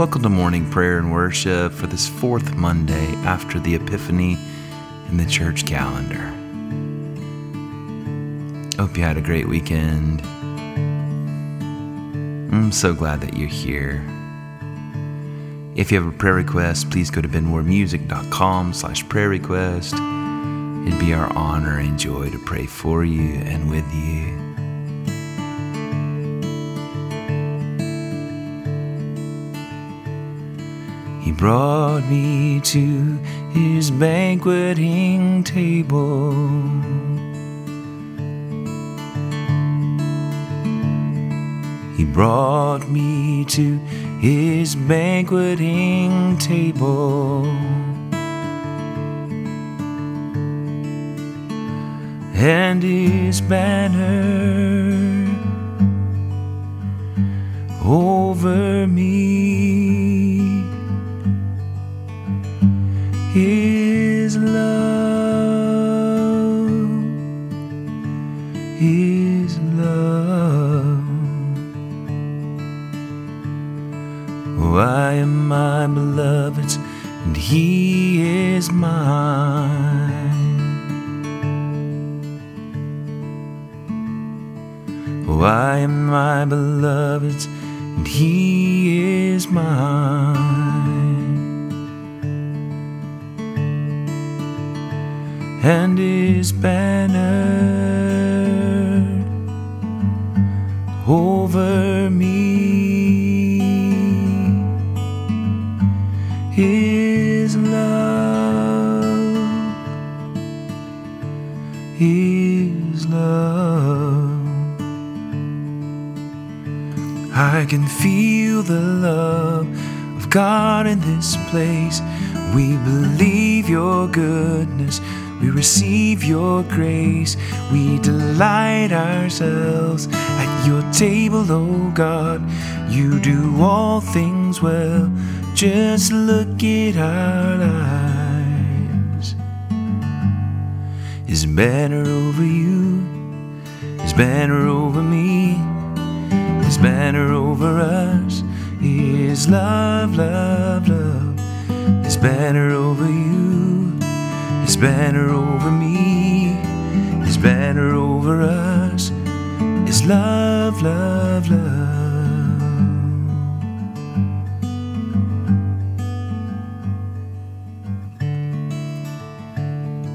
Welcome to morning prayer and worship for this fourth Monday after the Epiphany in the church calendar. Hope you had a great weekend. I'm so glad that you're here. If you have a prayer request, please go to benwardmusic.com slash prayer request. It'd be our honor and joy to pray for you and with you. Brought me to his banqueting table. He brought me to his banqueting table. And his banner over me. His love, His love. I am my beloved's, and He is mine. Oh, I am my beloved's, and He is mine. And his banner over me. His love, His love. I can feel the love of God in this place. We believe your goodness. We receive your grace. We delight ourselves at your table, O God. You do all things well. Just look at our lives. His banner over you, His banner over me, His banner over us. His love, love, love. His banner over you, His banner over me, His banner over us. His love, love, love.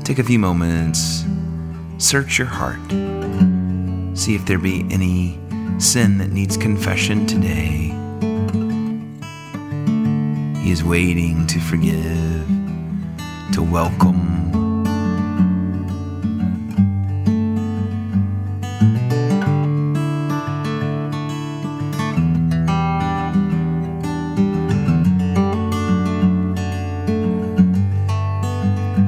Take a few moments, search your heart, see if there be any sin that needs confession today. He is waiting to forgive, to welcome.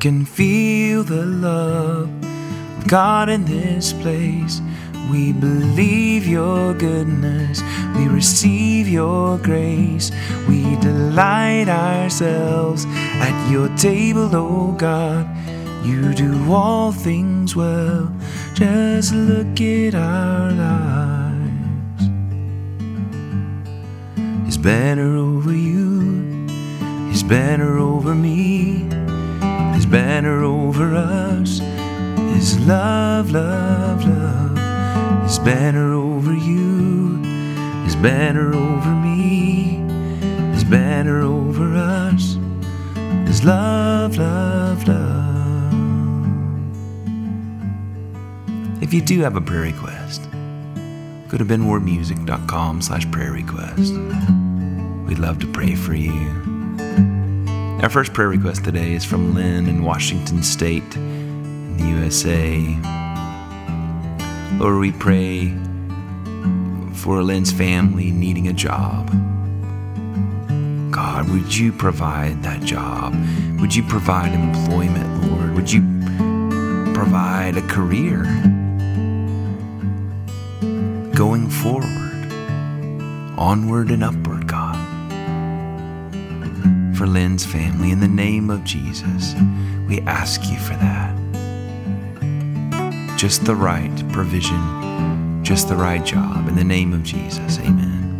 Can feel the love of God in this place. We believe your goodness, we receive your grace, we delight ourselves at your table, O God. You do all things well, just look at our lives. His banner over you, His banner over me, banner over us, is love, love, love. His banner over you, His banner over me, His banner over us, is love, love, love. If you do have a prayer request, go to benwardmusic.com slash prayer request. We'd love to pray for you. Our first prayer request today is from Lynne in Washington State in the USA. Lord, we pray for Lynne's family needing a job. God, would you provide that job? Would you provide employment, Lord? Would you provide a career going forward, onward and upward? For Lynne's family, in the name of Jesus, we ask you for that. Just the right provision, just the right job. In the name of Jesus, amen.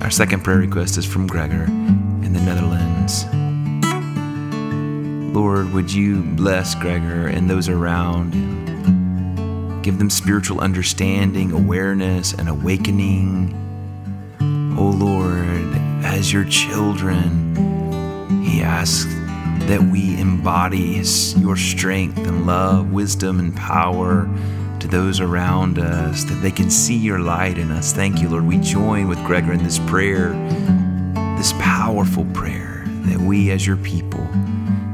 Our second prayer request is from Gregor in the Netherlands. Lord, would you bless Gregor and those around him? Give them spiritual understanding, awareness, and awakening. Oh Lord, as your children, He asks that we embody his, your strength and love, wisdom and power to those around us, that they can see your light in us. Thank you, Lord. We join with Gregor in this prayer, this powerful prayer, that we as your people,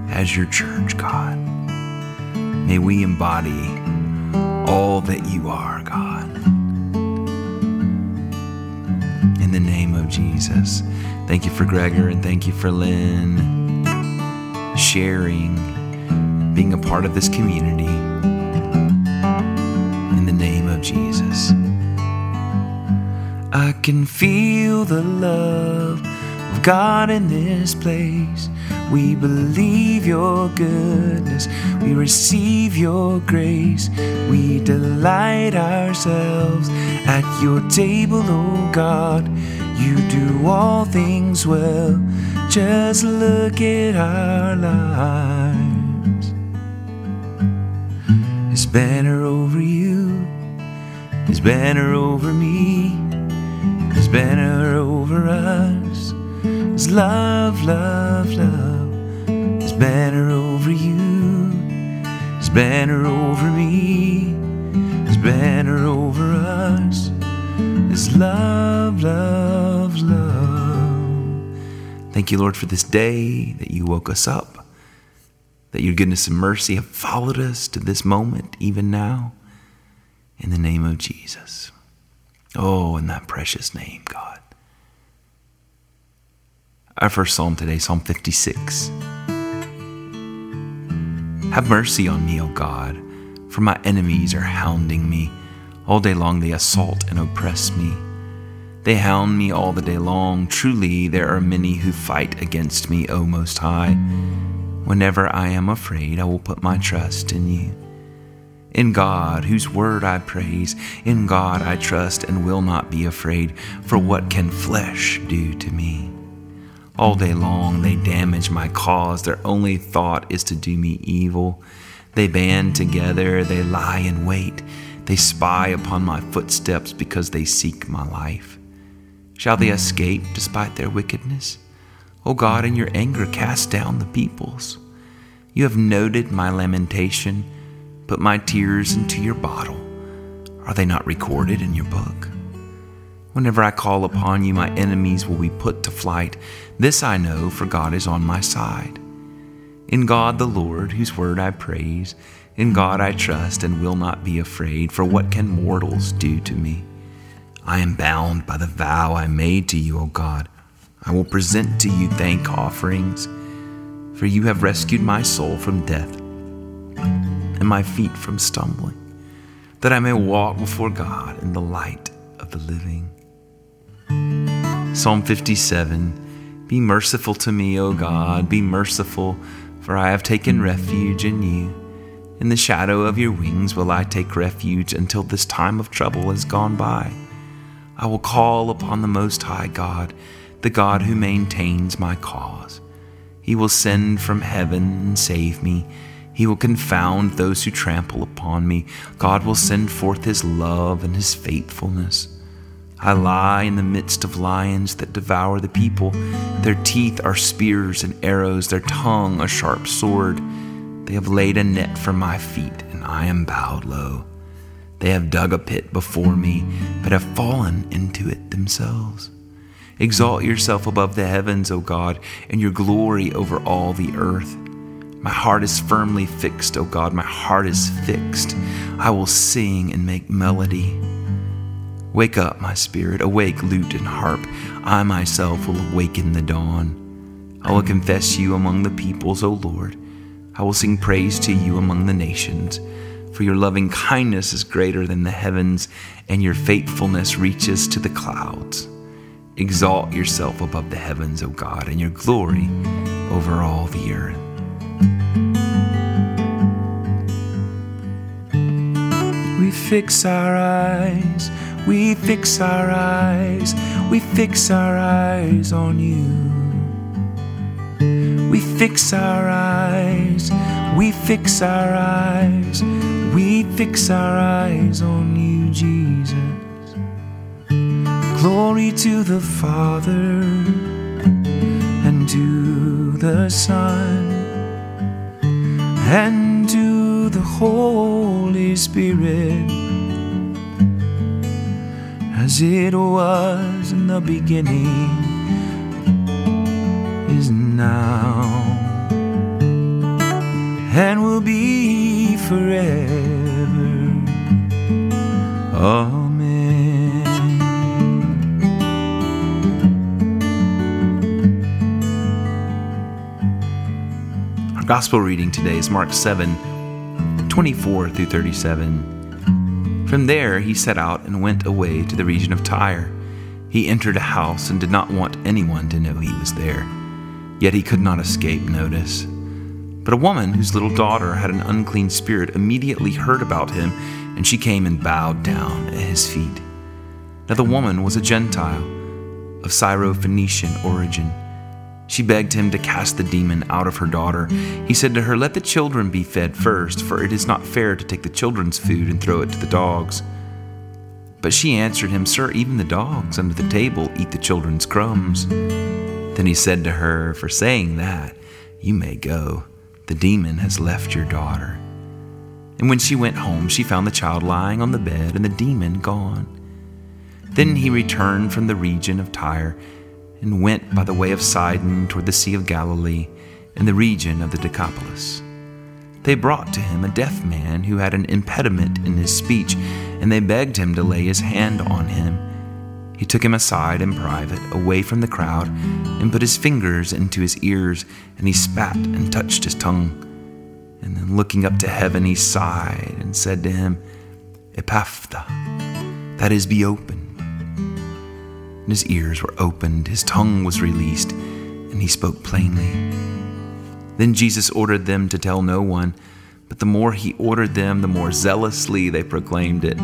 as your church, God. May we embody all that you are, God. In the name of Jesus. Thank you for Gregor and thank you for Lynne sharing, being a part of this community. In the name of Jesus. I can feel the love of God in this place. We believe your goodness, we receive your grace, we delight ourselves at your table, O oh God. You do all things well, just look at our lives. His banner over you, His banner over me, His banner over us. His love, love, love. Banner over you. His banner over me. His banner over us. His love, love, love. Thank you, Lord, for this day that you woke us up, that your goodness and mercy have followed us to this moment, even now. In the name of Jesus. Oh, in that precious name, God. Our first psalm today, Psalm 56. Have mercy on me, O God, for my enemies are hounding me. All day long they assault and oppress me. They hound me all the day long. Truly, there are many who fight against me, O Most High. Whenever I am afraid, I will put my trust in you. In God, whose word I praise, in God I trust and will not be afraid, for what can flesh do to me? All day long they damage my cause. Their only thought is to do me evil. They band together, they lie in wait. They spy upon my footsteps because they seek my life. Shall they escape despite their wickedness? O God, in your anger, cast down the peoples. You have noted my lamentation, put my tears into your bottle. Are they not recorded in your book? Whenever I call upon you, my enemies will be put to flight. This I know, for God is on my side. In God the Lord, whose word I praise, in God I trust and will not be afraid, for what can mortals do to me? I am bound by the vow I made to you, O God. I will present to you thank offerings, for you have rescued my soul from death and my feet from stumbling, that I may walk before God in the light of the living. Psalm 57 Be merciful to me, O God, be merciful, for I have taken refuge in you. In the shadow of your wings will I take refuge until this time of trouble has gone by. I will call upon the Most High God, the God who maintains my cause. He will send from heaven and save me. He will confound those who trample upon me. God will send forth his love and his faithfulness. I lie in the midst of lions that devour the people. Their teeth are spears and arrows, their tongue a sharp sword. They have laid a net for my feet, and I am bowed low. They have dug a pit before me, but have fallen into it themselves. Exalt yourself above the heavens, O God, and your glory over all the earth. My heart is firmly fixed, O God, my heart is fixed. I will sing and make melody. Wake up, my spirit, awake, lute and harp. I myself will awaken the dawn. I will confess you among the peoples, O Lord. I will sing praise to you among the nations. For your loving kindness is greater than the heavens, and your faithfulness reaches to the clouds. Exalt yourself above the heavens, O God, and your glory over all the earth. We fix our eyes we fix our eyes, we fix our eyes on you. We fix our eyes, we fix our eyes, we fix our eyes on you, Jesus. Glory to the Father and to the Son and to the Holy Spirit as it was in the beginning is now and will be forever. Amen. Our gospel reading today is Mark 7 24 through 37. From there he set out and went away to the region of Tyre. He entered a house and did not want anyone to know he was there. Yet he could not escape notice. But a woman whose little daughter had an unclean spirit immediately heard about him, and she came and bowed down at his feet. Now the woman was a Gentile of Syrophoenician origin she begged him to cast the demon out of her daughter. He said to her, Let the children be fed first, for it is not fair to take the children's food and throw it to the dogs. But she answered him, Sir, even the dogs under the table eat the children's crumbs. Then he said to her, For saying that, you may go. The demon has left your daughter. And when she went home, she found the child lying on the bed and the demon gone. Then he returned from the region of Tyre and went by the way of Sidon toward the Sea of Galilee in the region of the Decapolis. They brought to him a deaf man who had an impediment in his speech, and they begged him to lay his hand on him. He took him aside in private, away from the crowd, and put his fingers into his ears, and he spat and touched his tongue. And then looking up to heaven, he sighed and said to him, Ephphatha, that is, be open and his ears were opened, his tongue was released, and he spoke plainly. Then Jesus ordered them to tell no one, but the more he ordered them, the more zealously they proclaimed it.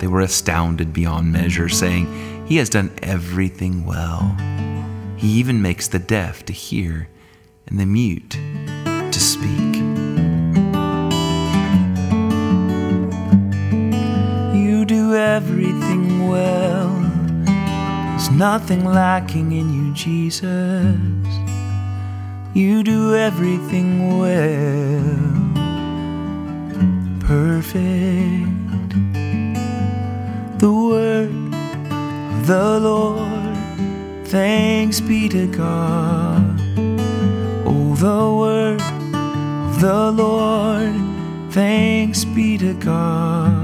They were astounded beyond measure, saying, He has done everything well. He even makes the deaf to hear and the mute to speak. You do everything well. There's nothing lacking in you, Jesus. You do everything well, perfect. The word of the Lord, thanks be to God. Oh, the word of the Lord, thanks be to God.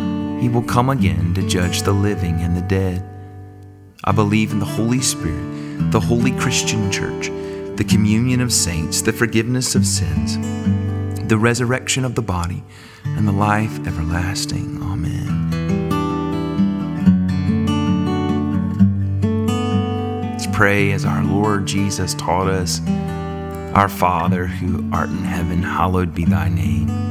he will come again to judge the living and the dead. I believe in the Holy Spirit, the holy Christian church, the communion of saints, the forgiveness of sins, the resurrection of the body, and the life everlasting. Amen. Let's pray as our Lord Jesus taught us Our Father, who art in heaven, hallowed be thy name.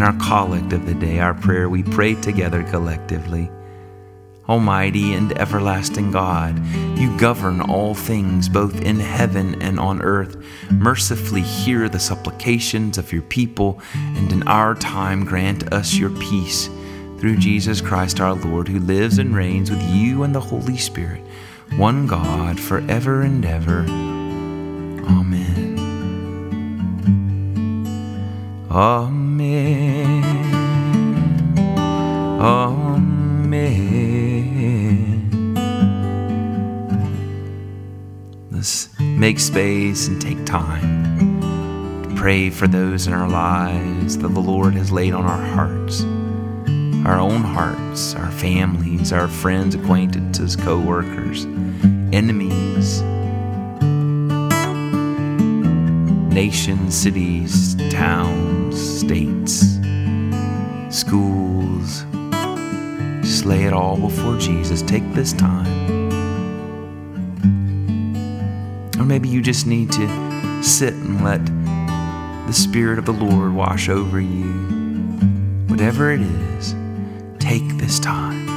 In our collect of the day, our prayer, we pray together collectively. Almighty and everlasting God, you govern all things both in heaven and on earth. Mercifully hear the supplications of your people, and in our time grant us your peace. Through Jesus Christ our Lord, who lives and reigns with you and the Holy Spirit, one God, forever and ever. Amen. Amen. Amen. Let's make space and take time to pray for those in our lives that the Lord has laid on our hearts, our own hearts, our families, our friends, acquaintances, co workers, enemies, nations, cities, towns, states, schools. Just lay it all before Jesus. Take this time. Or maybe you just need to sit and let the Spirit of the Lord wash over you. Whatever it is, take this time.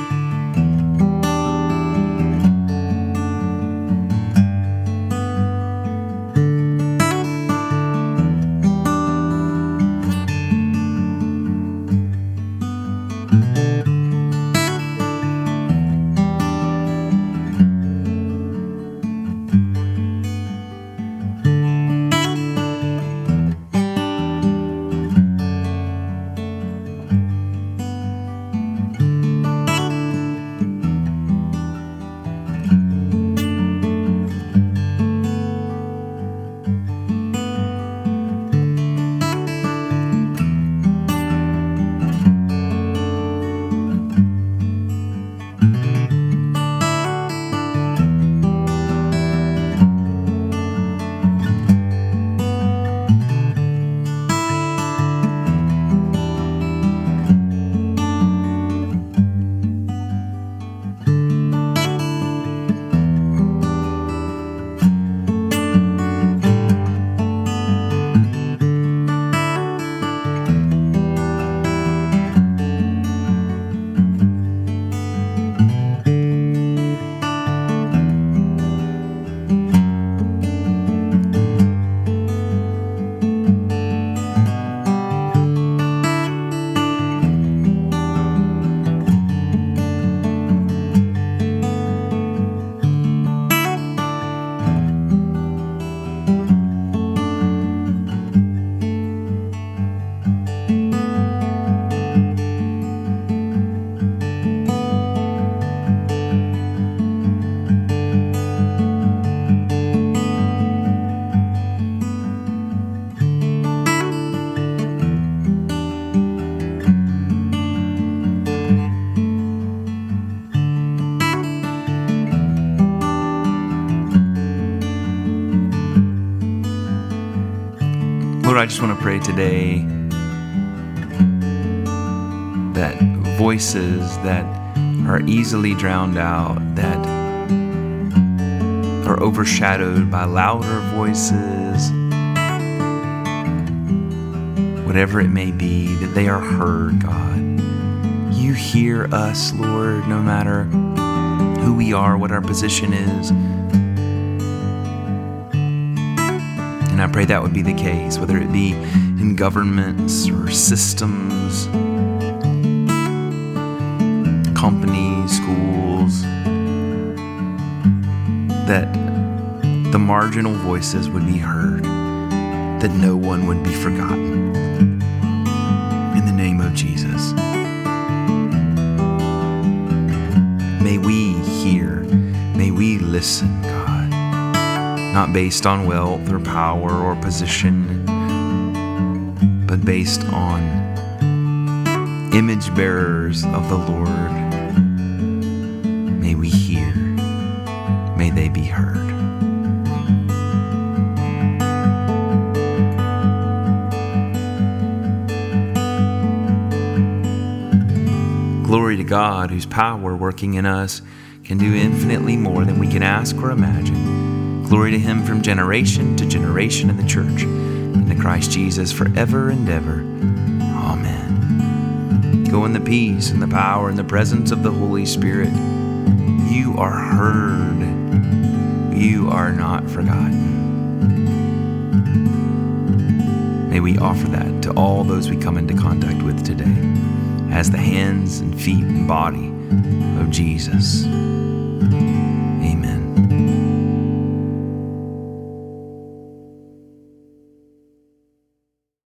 I just want to pray today that voices that are easily drowned out, that are overshadowed by louder voices, whatever it may be, that they are heard, God. You hear us, Lord, no matter who we are, what our position is. And I pray that would be the case, whether it be in governments or systems, companies, schools, that the marginal voices would be heard, that no one would be forgotten. In the name of Jesus. May we hear, may we listen, God not based on wealth or power or position, but based on image bearers of the Lord. May we hear, may they be heard. Glory to God, whose power working in us can do infinitely more than we can ask or imagine. Glory to Him from generation to generation in the church, and to Christ Jesus forever and ever. Amen. Go in the peace and the power and the presence of the Holy Spirit. You are heard. You are not forgotten. May we offer that to all those we come into contact with today as the hands and feet and body of Jesus.